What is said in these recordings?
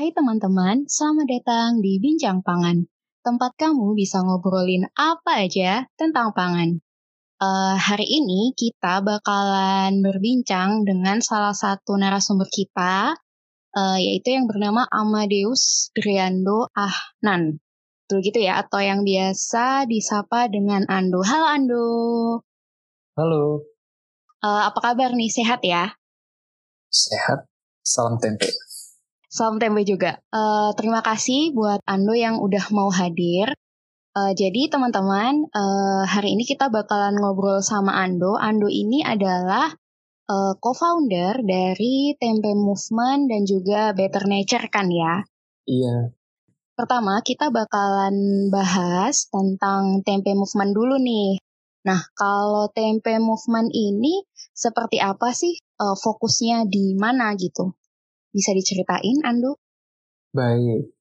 Hai teman-teman, selamat datang di Bincang Pangan. Tempat kamu bisa ngobrolin apa aja tentang pangan. Uh, hari ini kita bakalan berbincang dengan salah satu narasumber kita, uh, yaitu yang bernama Amadeus Driando Ahnan. Betul gitu ya, atau yang biasa disapa dengan Ando. Halo Ando. Halo. Uh, apa kabar nih, sehat ya? Sehat, salam tempe. Salam tempe juga. Uh, terima kasih buat Ando yang udah mau hadir. Uh, jadi teman-teman, uh, hari ini kita bakalan ngobrol sama Ando. Ando ini adalah uh, co-founder dari Tempe Movement dan juga Better Nature kan ya? Iya. Pertama, kita bakalan bahas tentang Tempe Movement dulu nih. Nah, kalau Tempe Movement ini seperti apa sih uh, fokusnya di mana gitu? Bisa diceritain, Ando? Baik.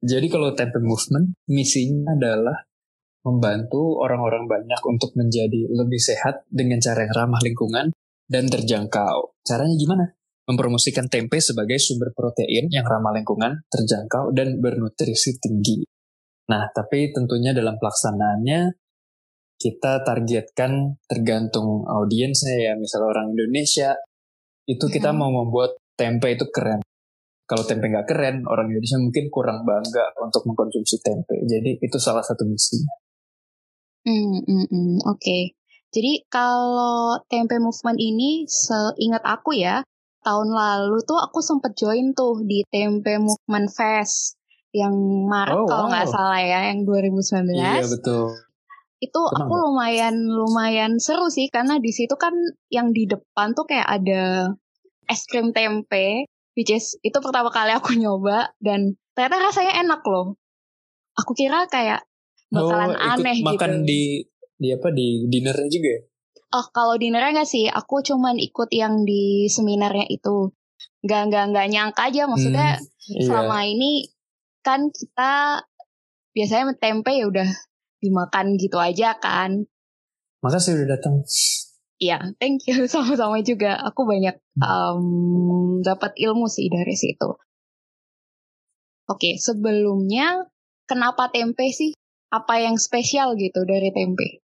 Jadi kalau Tempe Movement, misinya adalah membantu orang-orang banyak untuk menjadi lebih sehat dengan cara yang ramah lingkungan dan terjangkau. Caranya gimana? Mempromosikan tempe sebagai sumber protein yang ramah lingkungan, terjangkau, dan bernutrisi tinggi. Nah, tapi tentunya dalam pelaksanaannya kita targetkan tergantung audiensnya ya, misalnya orang Indonesia, itu kita mau membuat tempe itu keren. Kalau tempe nggak keren, orang Indonesia mungkin kurang bangga untuk mengkonsumsi tempe. Jadi itu salah satu misinya. Hmm, hmm, hmm oke. Okay. Jadi kalau tempe movement ini seingat aku ya, tahun lalu tuh aku sempet join tuh di tempe movement fest yang Maret oh, kalau nggak salah ya, yang 2019. Iya betul. Itu Tenang aku lumayan lumayan seru sih karena di situ kan yang di depan tuh kayak ada es krim tempe, which is itu pertama kali aku nyoba dan ternyata rasanya enak loh. Aku kira kayak bakalan oh, aneh makan gitu. Makan di di apa di dinernya juga ya? Oh, kalau dinernya nggak sih, aku cuman ikut yang di seminarnya itu. Nggak nggak nggak nyangka aja, maksudnya hmm, iya. selama ini kan kita biasanya tempe ya udah dimakan gitu aja kan. Makasih udah datang. Iya, thank you sama-sama juga. Aku banyak um, dapat ilmu sih dari situ. Oke, sebelumnya kenapa tempe sih? Apa yang spesial gitu dari tempe?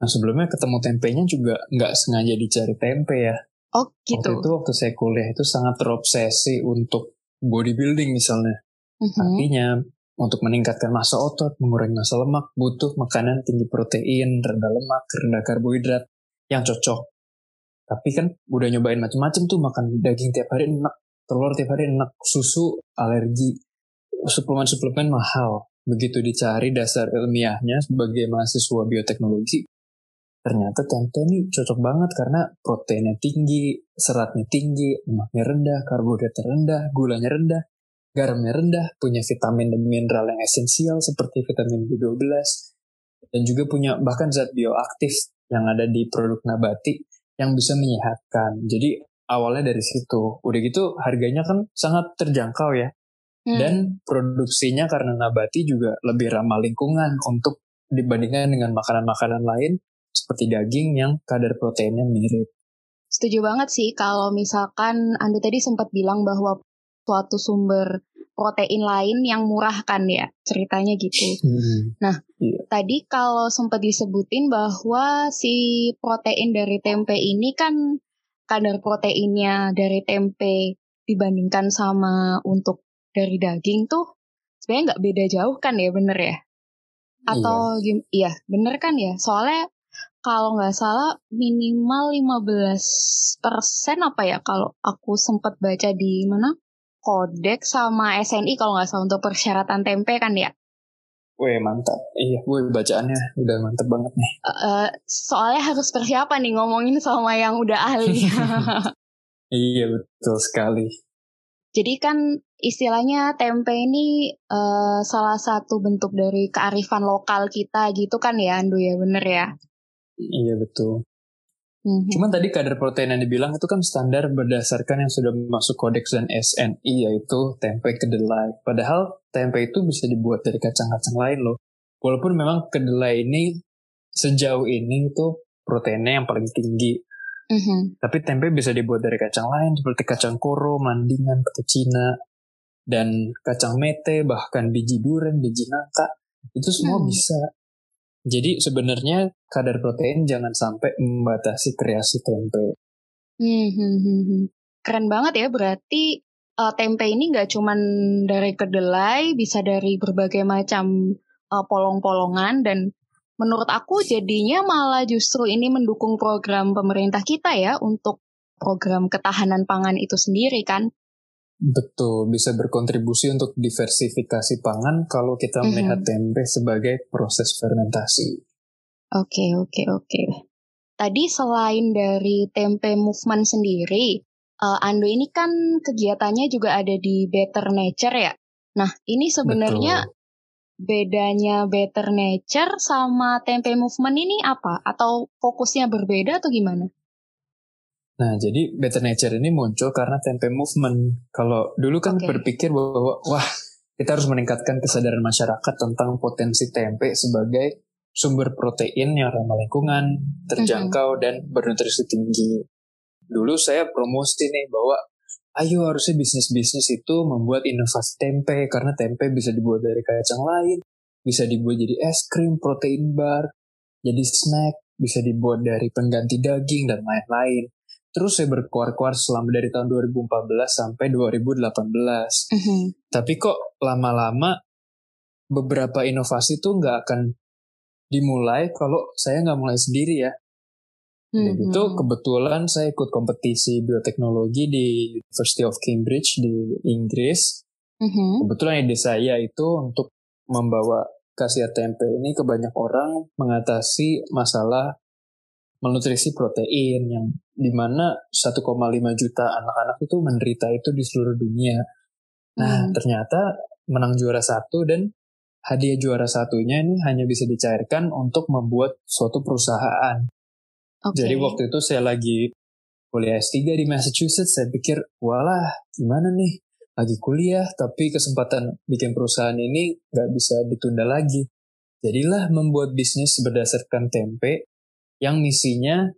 Nah sebelumnya ketemu tempenya juga nggak sengaja dicari tempe ya. Oh gitu. Waktu itu waktu saya kuliah itu sangat terobsesi untuk bodybuilding misalnya. Uh-huh. Artinya untuk meningkatkan massa otot, mengurangi massa lemak, butuh makanan tinggi protein, rendah lemak, rendah karbohidrat yang cocok. Tapi kan udah nyobain macam-macam tuh makan daging tiap hari enak, telur tiap hari enak, susu alergi, suplemen-suplemen mahal. Begitu dicari dasar ilmiahnya sebagai mahasiswa bioteknologi, ternyata tempe ini cocok banget karena proteinnya tinggi, seratnya tinggi, lemaknya rendah, karbohidrat rendah, gulanya rendah, garamnya rendah, punya vitamin dan mineral yang esensial seperti vitamin B12, dan juga punya bahkan zat bioaktif yang ada di produk nabati yang bisa menyehatkan. Jadi awalnya dari situ. Udah gitu harganya kan sangat terjangkau ya. Hmm. Dan produksinya karena nabati juga lebih ramah lingkungan untuk dibandingkan dengan makanan-makanan lain seperti daging yang kadar proteinnya mirip. Setuju banget sih kalau misalkan Anda tadi sempat bilang bahwa suatu sumber protein lain yang murah kan ya ceritanya gitu. Hmm. Nah yeah. tadi kalau sempat disebutin bahwa si protein dari tempe ini kan kadar proteinnya dari tempe dibandingkan sama untuk dari daging tuh sebenarnya nggak beda jauh kan ya bener ya? Atau iya, iya bener kan ya? Soalnya kalau nggak salah minimal 15% apa ya kalau aku sempat baca di mana Kodek sama SNI kalau nggak salah untuk persyaratan tempe kan ya? Wih mantap, iya gue bacaannya udah mantep banget nih. Uh, soalnya harus persiapan nih ngomongin sama yang udah ahli. iya betul sekali. Jadi kan istilahnya tempe ini uh, salah satu bentuk dari kearifan lokal kita gitu kan ya Andu ya bener ya? Iya betul. Mm-hmm. Cuman tadi kadar protein yang dibilang itu kan standar berdasarkan yang sudah masuk kodeks dan SNI yaitu tempe kedelai. Padahal tempe itu bisa dibuat dari kacang-kacang lain loh. Walaupun memang kedelai ini sejauh ini itu proteinnya yang paling tinggi. Mm-hmm. Tapi tempe bisa dibuat dari kacang lain seperti kacang koro, mandingan, pete Cina, dan kacang mete, bahkan biji duren, biji nangka, itu semua hmm. bisa. Jadi sebenarnya kadar protein jangan sampai membatasi kreasi tempe. Hmm, hmm, hmm, hmm. Keren banget ya, berarti uh, tempe ini nggak cuman dari kedelai, bisa dari berbagai macam uh, polong-polongan dan menurut aku jadinya malah justru ini mendukung program pemerintah kita ya untuk program ketahanan pangan itu sendiri kan. Betul, bisa berkontribusi untuk diversifikasi pangan kalau kita melihat tempe sebagai proses fermentasi. Oke, okay, oke, okay, oke. Okay. Tadi selain dari tempe movement sendiri, uh, Ando ini kan kegiatannya juga ada di Better Nature ya. Nah, ini sebenarnya Betul. bedanya Better Nature sama tempe movement ini apa? Atau fokusnya berbeda atau gimana? Nah, jadi Better Nature ini muncul karena tempe movement. Kalau dulu kan okay. berpikir bahwa wah, kita harus meningkatkan kesadaran masyarakat tentang potensi tempe sebagai sumber protein yang ramah lingkungan, terjangkau mm -hmm. dan bernutrisi tinggi. Dulu saya promosi nih bahwa ayo harusnya bisnis-bisnis itu membuat inovasi tempe karena tempe bisa dibuat dari kacang lain, bisa dibuat jadi es krim, protein bar, jadi snack, bisa dibuat dari pengganti daging dan lain-lain terus saya berkuar-kuar selama dari tahun 2014 sampai 2018. Mm -hmm. Tapi kok lama-lama beberapa inovasi tuh nggak akan dimulai kalau saya nggak mulai sendiri ya. Mm -hmm. itu kebetulan saya ikut kompetisi bioteknologi di University of Cambridge di Inggris. Mm -hmm. Kebetulan ide saya itu untuk membawa khasiat tempe ini ke banyak orang mengatasi masalah malnutrisi protein yang di mana 1,5 juta anak-anak itu menderita itu di seluruh dunia. Nah hmm. ternyata menang juara satu dan hadiah juara satunya ini hanya bisa dicairkan untuk membuat suatu perusahaan. Okay. Jadi waktu itu saya lagi kuliah S3 di Massachusetts, saya pikir, walah gimana nih, lagi kuliah tapi kesempatan bikin perusahaan ini nggak bisa ditunda lagi. Jadilah membuat bisnis berdasarkan tempe yang misinya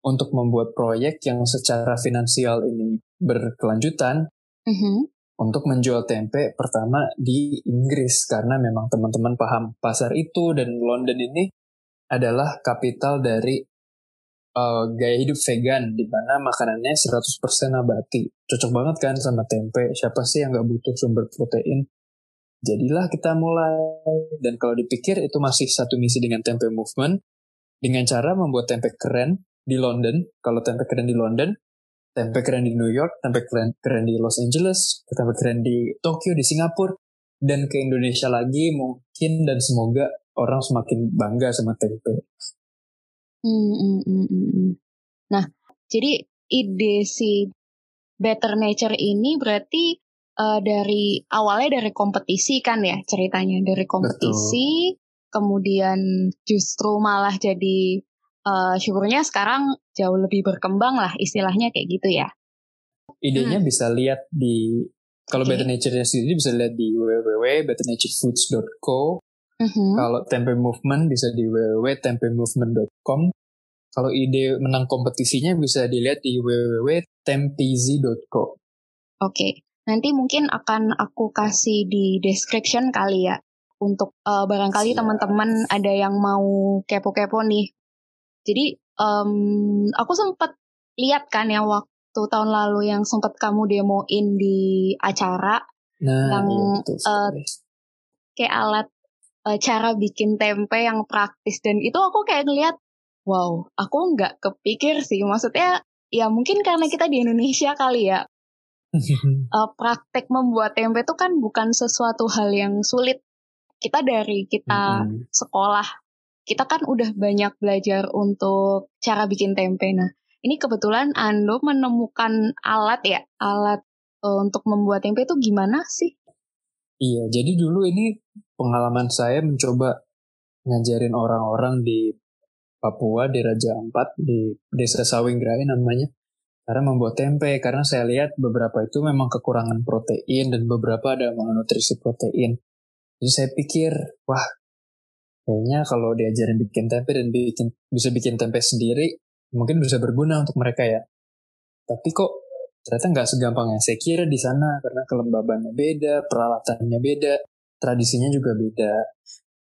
untuk membuat proyek yang secara finansial ini berkelanjutan mm-hmm. untuk menjual tempe pertama di Inggris karena memang teman-teman paham pasar itu dan London ini adalah kapital dari uh, gaya hidup vegan di mana makanannya 100% nabati. Cocok banget kan sama tempe. Siapa sih yang nggak butuh sumber protein? Jadilah kita mulai dan kalau dipikir itu masih satu misi dengan tempe movement dengan cara membuat tempe keren di London. Kalau tempe keren di London, tempe keren di New York, tempe keren, keren di Los Angeles, tempe keren di Tokyo, di Singapura, dan ke Indonesia lagi mungkin dan semoga orang semakin bangga sama tempe. Hmm, hmm, hmm, hmm. hmm. Nah, jadi ide si Better Nature ini berarti uh, dari awalnya dari kompetisi kan ya ceritanya dari kompetisi Betul kemudian justru malah jadi uh, syukurnya sekarang jauh lebih berkembang lah istilahnya kayak gitu ya. Idenya hmm. bisa lihat di kalau okay. Better Nature sendiri bisa lihat di www.betternaturefoods.co. Mm-hmm. Kalau Tempe Movement bisa di www.tempemovement.com. Kalau ide menang kompetisinya bisa dilihat di www.tempizi.co. Oke, okay. nanti mungkin akan aku kasih di description kali ya untuk uh, barangkali teman-teman ada yang mau kepo-kepo nih. Jadi um, aku sempat lihat kan ya waktu tahun lalu yang sempat kamu demoin di acara nah, yang iya, betul uh, kayak alat uh, cara bikin tempe yang praktis. Dan itu aku kayak ngeliat wow aku nggak kepikir sih. Maksudnya ya mungkin karena kita di Indonesia kali ya. Uh, praktek membuat tempe itu kan bukan sesuatu hal yang sulit kita dari kita hmm. sekolah kita kan udah banyak belajar untuk cara bikin tempe. Nah, ini kebetulan Ando menemukan alat ya, alat uh, untuk membuat tempe itu gimana sih? Iya, jadi dulu ini pengalaman saya mencoba ngajarin orang-orang di Papua di Raja Ampat di Desa Sawinggrai namanya cara membuat tempe karena saya lihat beberapa itu memang kekurangan protein dan beberapa ada malnutrisi protein. Jadi saya pikir, wah kayaknya kalau diajarin bikin tempe dan bikin bisa bikin tempe sendiri, mungkin bisa berguna untuk mereka ya. Tapi kok ternyata nggak segampang yang saya kira di sana karena kelembabannya beda, peralatannya beda, tradisinya juga beda.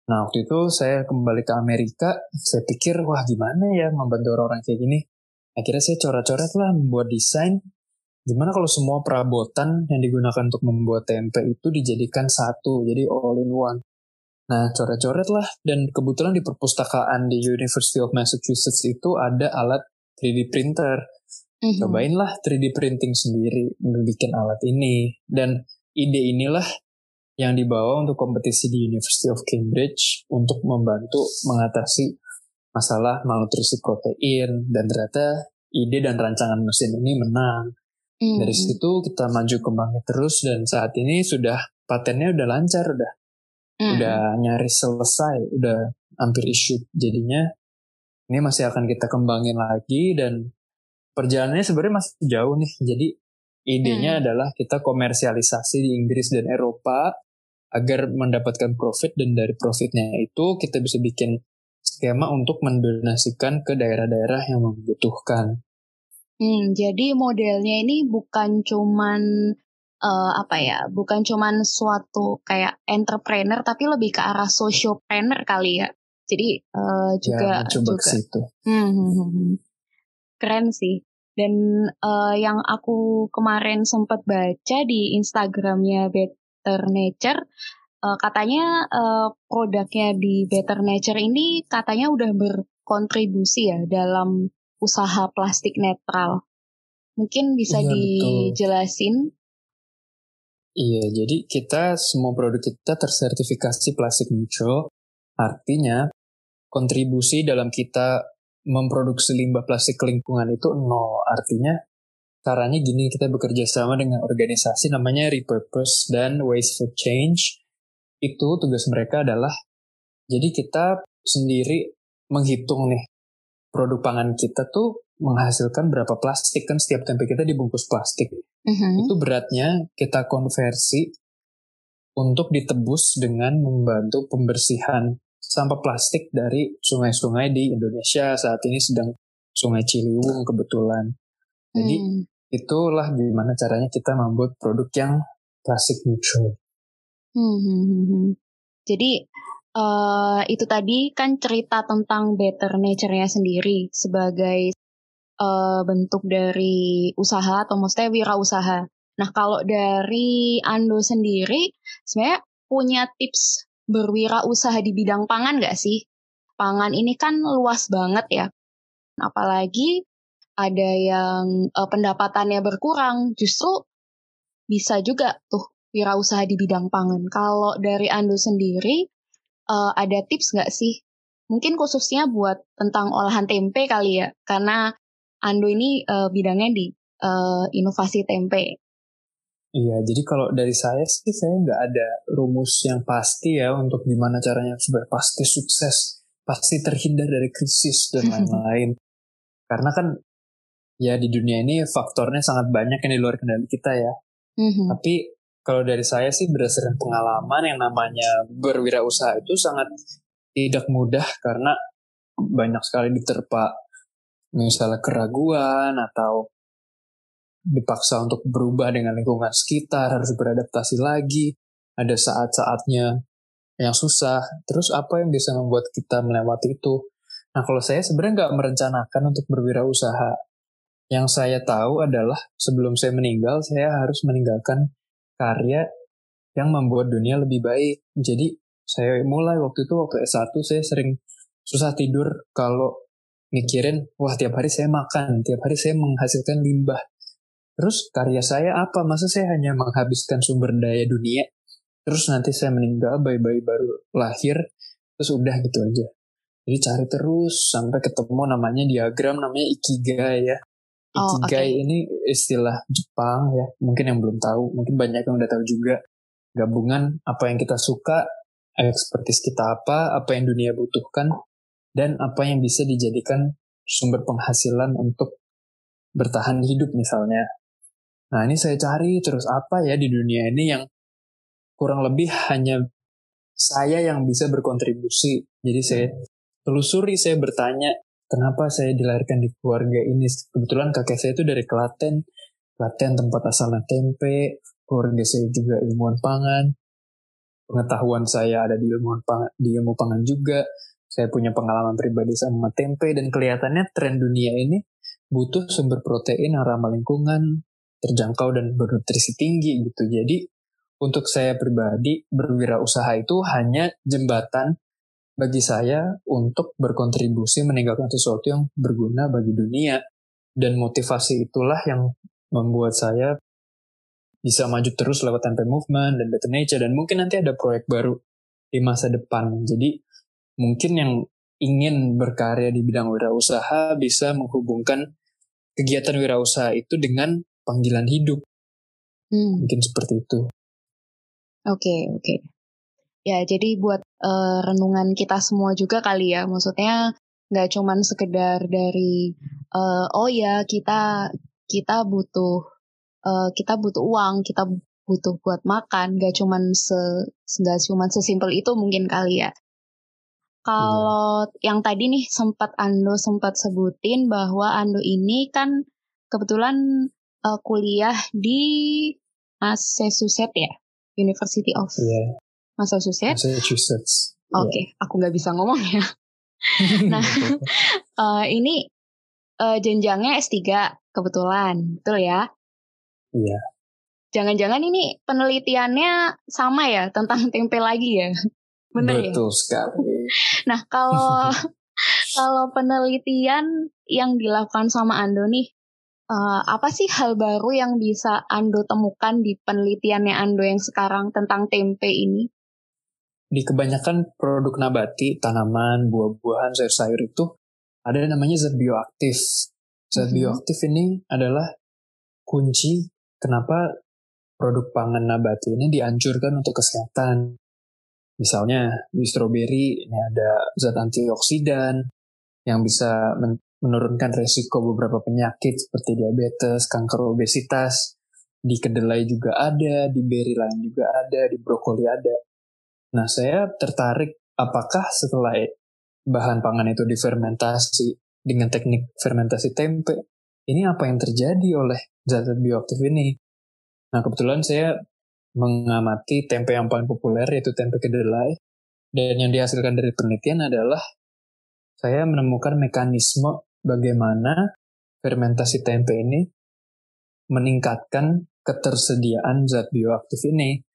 Nah waktu itu saya kembali ke Amerika, saya pikir wah gimana ya membantu orang-orang kayak gini. Akhirnya saya coret-coret lah membuat desain. Gimana kalau semua perabotan yang digunakan untuk membuat tempe itu dijadikan satu, jadi all in one. Nah, coret-coret lah. Dan kebetulan di perpustakaan di University of Massachusetts itu ada alat 3D printer. Mm-hmm. Cobainlah 3D printing sendiri, bikin alat ini. Dan ide inilah yang dibawa untuk kompetisi di University of Cambridge untuk membantu mengatasi masalah malnutrisi protein dan ternyata ide dan rancangan mesin ini menang. Dari situ kita maju kembangnya terus dan saat ini sudah patennya udah lancar udah udah nyaris selesai, udah hampir issue jadinya ini masih akan kita kembangin lagi dan perjalanannya sebenarnya masih jauh nih. Jadi idenya adalah kita komersialisasi di Inggris dan Eropa agar mendapatkan profit dan dari profitnya itu kita bisa bikin skema untuk mendonasikan ke daerah-daerah yang membutuhkan. Hmm, jadi modelnya ini bukan cuman uh, apa ya, bukan cuman suatu kayak entrepreneur tapi lebih ke arah sociopreneur kali ya. Jadi uh, juga ya, juga. Ke situ. Hmm, hmm, hmm, hmm. Keren sih. Dan uh, yang aku kemarin sempat baca di Instagramnya Better Nature uh, katanya uh, produknya di Better Nature ini katanya udah berkontribusi ya dalam usaha plastik netral. Mungkin bisa iya, dijelasin? Iya, jadi kita semua produk kita tersertifikasi plastik neutral. Artinya kontribusi dalam kita memproduksi limbah plastik lingkungan itu nol. Artinya caranya gini kita bekerja sama dengan organisasi namanya Repurpose dan Waste for Change itu tugas mereka adalah jadi kita sendiri menghitung nih produk pangan kita tuh menghasilkan berapa plastik kan setiap tempe kita dibungkus plastik uh-huh. itu beratnya kita konversi untuk ditebus dengan membantu pembersihan sampah plastik dari sungai-sungai di Indonesia saat ini sedang Sungai Ciliwung kebetulan jadi hmm. itulah gimana caranya kita membuat produk yang plastik neutral Hmm, hmm, hmm, hmm. Jadi uh, itu tadi kan cerita tentang better nature-nya sendiri sebagai uh, bentuk dari usaha atau maksudnya wirausaha. Nah kalau dari Ando sendiri sebenarnya punya tips berwirausaha di bidang pangan nggak sih? Pangan ini kan luas banget ya. Apalagi ada yang uh, pendapatannya berkurang, justru bisa juga tuh wirausaha di bidang pangan. Kalau dari Ando sendiri, uh, ada tips nggak sih? Mungkin khususnya buat tentang olahan tempe kali ya, karena Ando ini uh, bidangnya di uh, inovasi tempe. Iya, jadi kalau dari saya sih saya nggak ada rumus yang pasti ya untuk gimana caranya supaya pasti sukses, pasti terhindar dari krisis dan lain-lain. Karena kan ya di dunia ini faktornya sangat banyak yang di luar kendali kita ya. Mm-hmm. Tapi kalau dari saya sih berdasarkan pengalaman yang namanya berwirausaha itu sangat tidak mudah karena banyak sekali diterpa misalnya keraguan atau dipaksa untuk berubah dengan lingkungan sekitar, harus beradaptasi lagi, ada saat-saatnya yang susah. Terus apa yang bisa membuat kita melewati itu? Nah kalau saya sebenarnya nggak merencanakan untuk berwirausaha. Yang saya tahu adalah sebelum saya meninggal, saya harus meninggalkan karya yang membuat dunia lebih baik. Jadi saya mulai waktu itu waktu S1 saya sering susah tidur kalau mikirin wah tiap hari saya makan, tiap hari saya menghasilkan limbah. Terus karya saya apa? Masa saya hanya menghabiskan sumber daya dunia? Terus nanti saya meninggal, bayi-bayi baru lahir, terus udah gitu aja. Jadi cari terus sampai ketemu namanya diagram namanya ikigai ya. Oh, Ikigai okay. ini istilah Jepang ya, mungkin yang belum tahu, mungkin banyak yang udah tahu juga. Gabungan apa yang kita suka, ekspertis kita apa, apa yang dunia butuhkan, dan apa yang bisa dijadikan sumber penghasilan untuk bertahan hidup misalnya. Nah ini saya cari terus apa ya di dunia ini yang kurang lebih hanya saya yang bisa berkontribusi. Jadi saya telusuri, saya bertanya kenapa saya dilahirkan di keluarga ini? Kebetulan kakek saya itu dari Klaten. Latihan tempat asalnya tempe, keluarga saya juga ilmuwan pangan, pengetahuan saya ada di ilmu pangan, di ilmu pangan juga, saya punya pengalaman pribadi sama tempe dan kelihatannya tren dunia ini butuh sumber protein yang ramah lingkungan, terjangkau dan bernutrisi tinggi gitu. Jadi untuk saya pribadi berwirausaha itu hanya jembatan bagi saya untuk berkontribusi meninggalkan sesuatu yang berguna bagi dunia. Dan motivasi itulah yang membuat saya bisa maju terus lewat tempe movement dan better nature. Dan mungkin nanti ada proyek baru di masa depan. Jadi mungkin yang ingin berkarya di bidang wirausaha bisa menghubungkan kegiatan wirausaha itu dengan panggilan hidup. Hmm. mungkin seperti itu. Oke okay, oke. okay. Ya, jadi buat uh, renungan kita semua juga kali ya. Maksudnya nggak cuman sekedar dari uh, oh ya kita kita butuh uh, kita butuh uang, kita butuh buat makan, nggak cuman se nggak cuman sesimpel itu mungkin kali ya. Kalau yeah. yang tadi nih sempat Ando sempat sebutin bahwa Ando ini kan kebetulan uh, kuliah di Massachusetts ya, University of yeah. Massachusetts. Massachusetts. Oke, okay, yeah. aku nggak bisa ngomong ya. nah, uh, ini uh, jenjangnya S3 kebetulan, betul ya? Iya. Yeah. Jangan-jangan ini penelitiannya sama ya tentang tempe lagi ya? Bener ya? Betul ya? sekali. nah, kalau kalau penelitian yang dilakukan sama Ando nih, uh, apa sih hal baru yang bisa Ando temukan di penelitiannya Ando yang sekarang tentang tempe ini? Di kebanyakan produk nabati, tanaman, buah-buahan, sayur-sayur itu ada namanya zat bioaktif. Zat mm -hmm. bioaktif ini adalah kunci kenapa produk pangan nabati ini dianjurkan untuk kesehatan. Misalnya di stroberi ini ada zat antioksidan yang bisa menurunkan resiko beberapa penyakit seperti diabetes, kanker obesitas. Di kedelai juga ada, di beri lain juga ada, di brokoli ada. Nah, saya tertarik apakah setelah bahan pangan itu difermentasi dengan teknik fermentasi tempe, ini apa yang terjadi oleh zat-zat bioaktif ini? Nah, kebetulan saya mengamati tempe yang paling populer yaitu tempe kedelai dan yang dihasilkan dari penelitian adalah saya menemukan mekanisme bagaimana fermentasi tempe ini meningkatkan ketersediaan zat bioaktif ini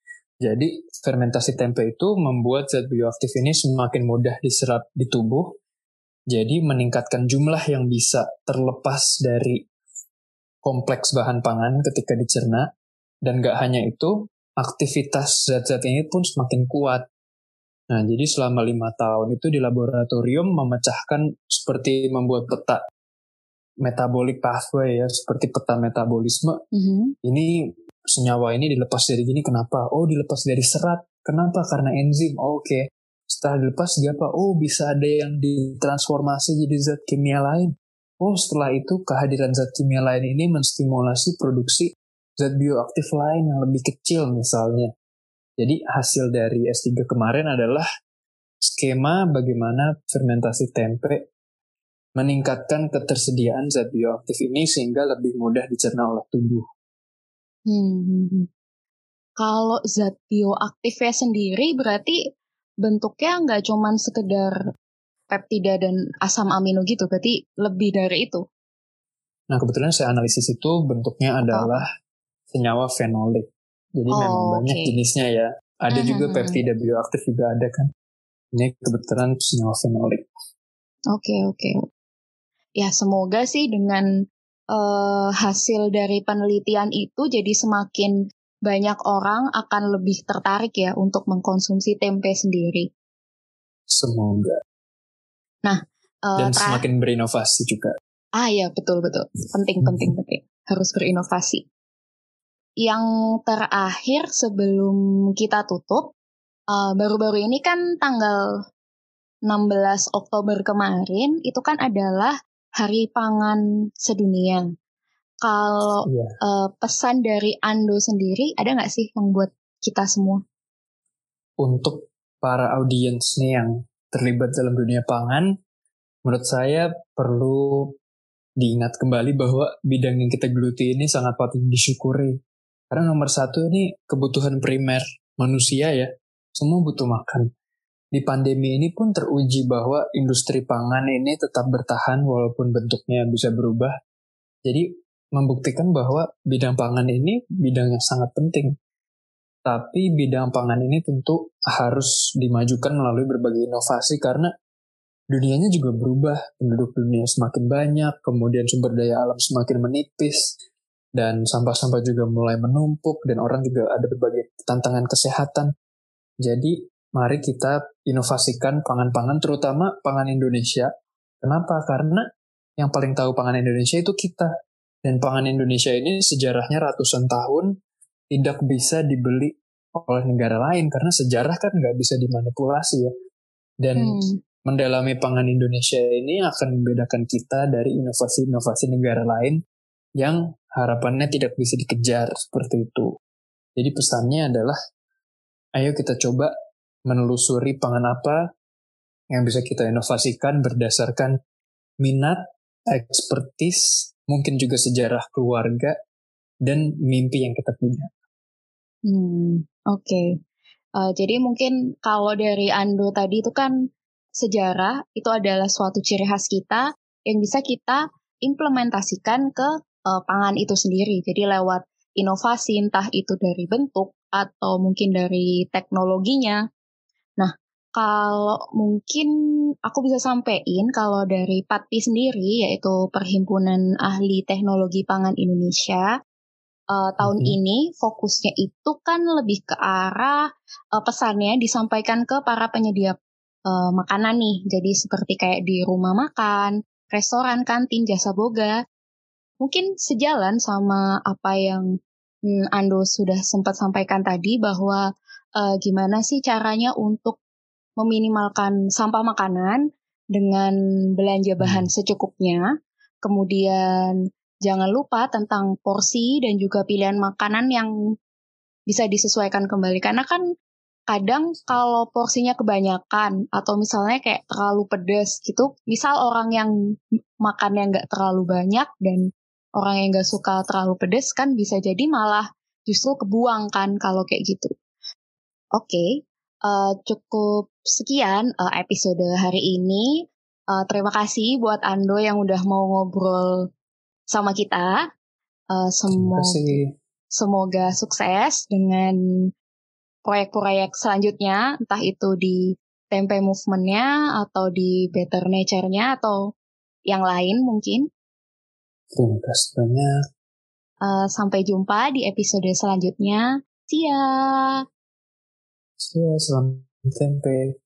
jadi fermentasi tempe itu membuat zat bioaktif ini semakin mudah diserap di tubuh. Jadi meningkatkan jumlah yang bisa terlepas dari kompleks bahan pangan ketika dicerna. Dan gak hanya itu, aktivitas zat-zat ini pun semakin kuat. Nah, jadi selama lima tahun itu di laboratorium memecahkan seperti membuat peta metabolic pathway ya, seperti peta metabolisme. Mm -hmm. Ini senyawa ini dilepas dari gini kenapa? Oh dilepas dari serat. Kenapa? Karena enzim. Oh, Oke. Okay. Setelah dilepas dia apa? Oh bisa ada yang ditransformasi jadi zat kimia lain. Oh setelah itu kehadiran zat kimia lain ini menstimulasi produksi zat bioaktif lain yang lebih kecil misalnya. Jadi hasil dari S3 kemarin adalah skema bagaimana fermentasi tempe meningkatkan ketersediaan zat bioaktif ini sehingga lebih mudah dicerna oleh tubuh. Hmm, hmm, hmm. Kalau zat bioaktifnya sendiri berarti bentuknya nggak cuman sekedar peptida dan asam amino gitu, berarti lebih dari itu. Nah kebetulan saya analisis itu bentuknya adalah senyawa fenolik. Jadi oh, memang banyak jenisnya ya. Ada uh juga peptida bioaktif juga ada kan. Ini kebetulan senyawa fenolik. Oke okay, oke. Okay. Ya semoga sih dengan uh, hasil dari penelitian itu jadi semakin banyak orang akan lebih tertarik ya untuk mengkonsumsi tempe sendiri. Semoga. Nah, uh, dan semakin berinovasi juga. Ah ya betul betul, penting penting hmm. penting harus berinovasi. Yang terakhir sebelum kita tutup, eh, baru-baru uh, ini kan tanggal 16 Oktober kemarin itu kan adalah Hari Pangan Sedunia. Kalau yeah. Iya. uh, pesan dari Ando sendiri, ada nggak sih yang buat kita semua? Untuk para audiens nih yang terlibat dalam dunia pangan, menurut saya perlu diingat kembali bahwa bidang yang kita geluti ini sangat patut disyukuri. Karena nomor satu ini kebutuhan primer manusia ya. Semua butuh makan. Di pandemi ini pun teruji bahwa industri pangan ini tetap bertahan walaupun bentuknya bisa berubah. Jadi membuktikan bahwa bidang pangan ini bidang yang sangat penting. Tapi bidang pangan ini tentu harus dimajukan melalui berbagai inovasi karena dunianya juga berubah, penduduk dunia semakin banyak, kemudian sumber daya alam semakin menipis, dan sampah-sampah juga mulai menumpuk, dan orang juga ada berbagai tantangan kesehatan. Jadi, mari kita inovasikan pangan-pangan, terutama pangan Indonesia. Kenapa? Karena yang paling tahu pangan Indonesia itu kita. Dan pangan Indonesia ini sejarahnya ratusan tahun tidak bisa dibeli oleh negara lain karena sejarah kan nggak bisa dimanipulasi ya. Dan hmm mendalami pangan Indonesia ini akan membedakan kita dari inovasi-inovasi negara lain yang harapannya tidak bisa dikejar seperti itu. Jadi pesannya adalah, ayo kita coba menelusuri pangan apa yang bisa kita inovasikan berdasarkan minat, ekspertis, mungkin juga sejarah keluarga, dan mimpi yang kita punya. Hmm, oke. Okay. Uh, jadi mungkin kalau dari Ando tadi itu kan sejarah itu adalah suatu ciri khas kita yang bisa kita implementasikan ke uh, pangan itu sendiri. Jadi lewat inovasi entah itu dari bentuk atau mungkin dari teknologinya. Kalau mungkin aku bisa sampaikan kalau dari PATPI sendiri yaitu Perhimpunan Ahli Teknologi Pangan Indonesia uh, tahun hmm. ini fokusnya itu kan lebih ke arah uh, pesannya disampaikan ke para penyedia uh, makanan nih. Jadi seperti kayak di rumah makan, restoran, kantin, jasa boga. Mungkin sejalan sama apa yang hmm, Ando sudah sempat sampaikan tadi bahwa uh, gimana sih caranya untuk meminimalkan sampah makanan dengan belanja bahan hmm. secukupnya. Kemudian jangan lupa tentang porsi dan juga pilihan makanan yang bisa disesuaikan kembali karena kan kadang kalau porsinya kebanyakan atau misalnya kayak terlalu pedas gitu, misal orang yang makannya nggak terlalu banyak dan orang yang nggak suka terlalu pedas kan bisa jadi malah justru kebuang kan kalau kayak gitu. Oke, okay, uh, eh, cukup sekian uh, episode hari ini. Uh, terima kasih buat Ando yang udah mau ngobrol sama kita. Uh, semoga, semoga sukses dengan proyek-proyek selanjutnya, entah itu di Tempe Movement-nya atau di Better Nature-nya atau yang lain mungkin. Terima kasih banyak. Uh, sampai jumpa di episode selanjutnya. See ya. See ya, selamat tempe.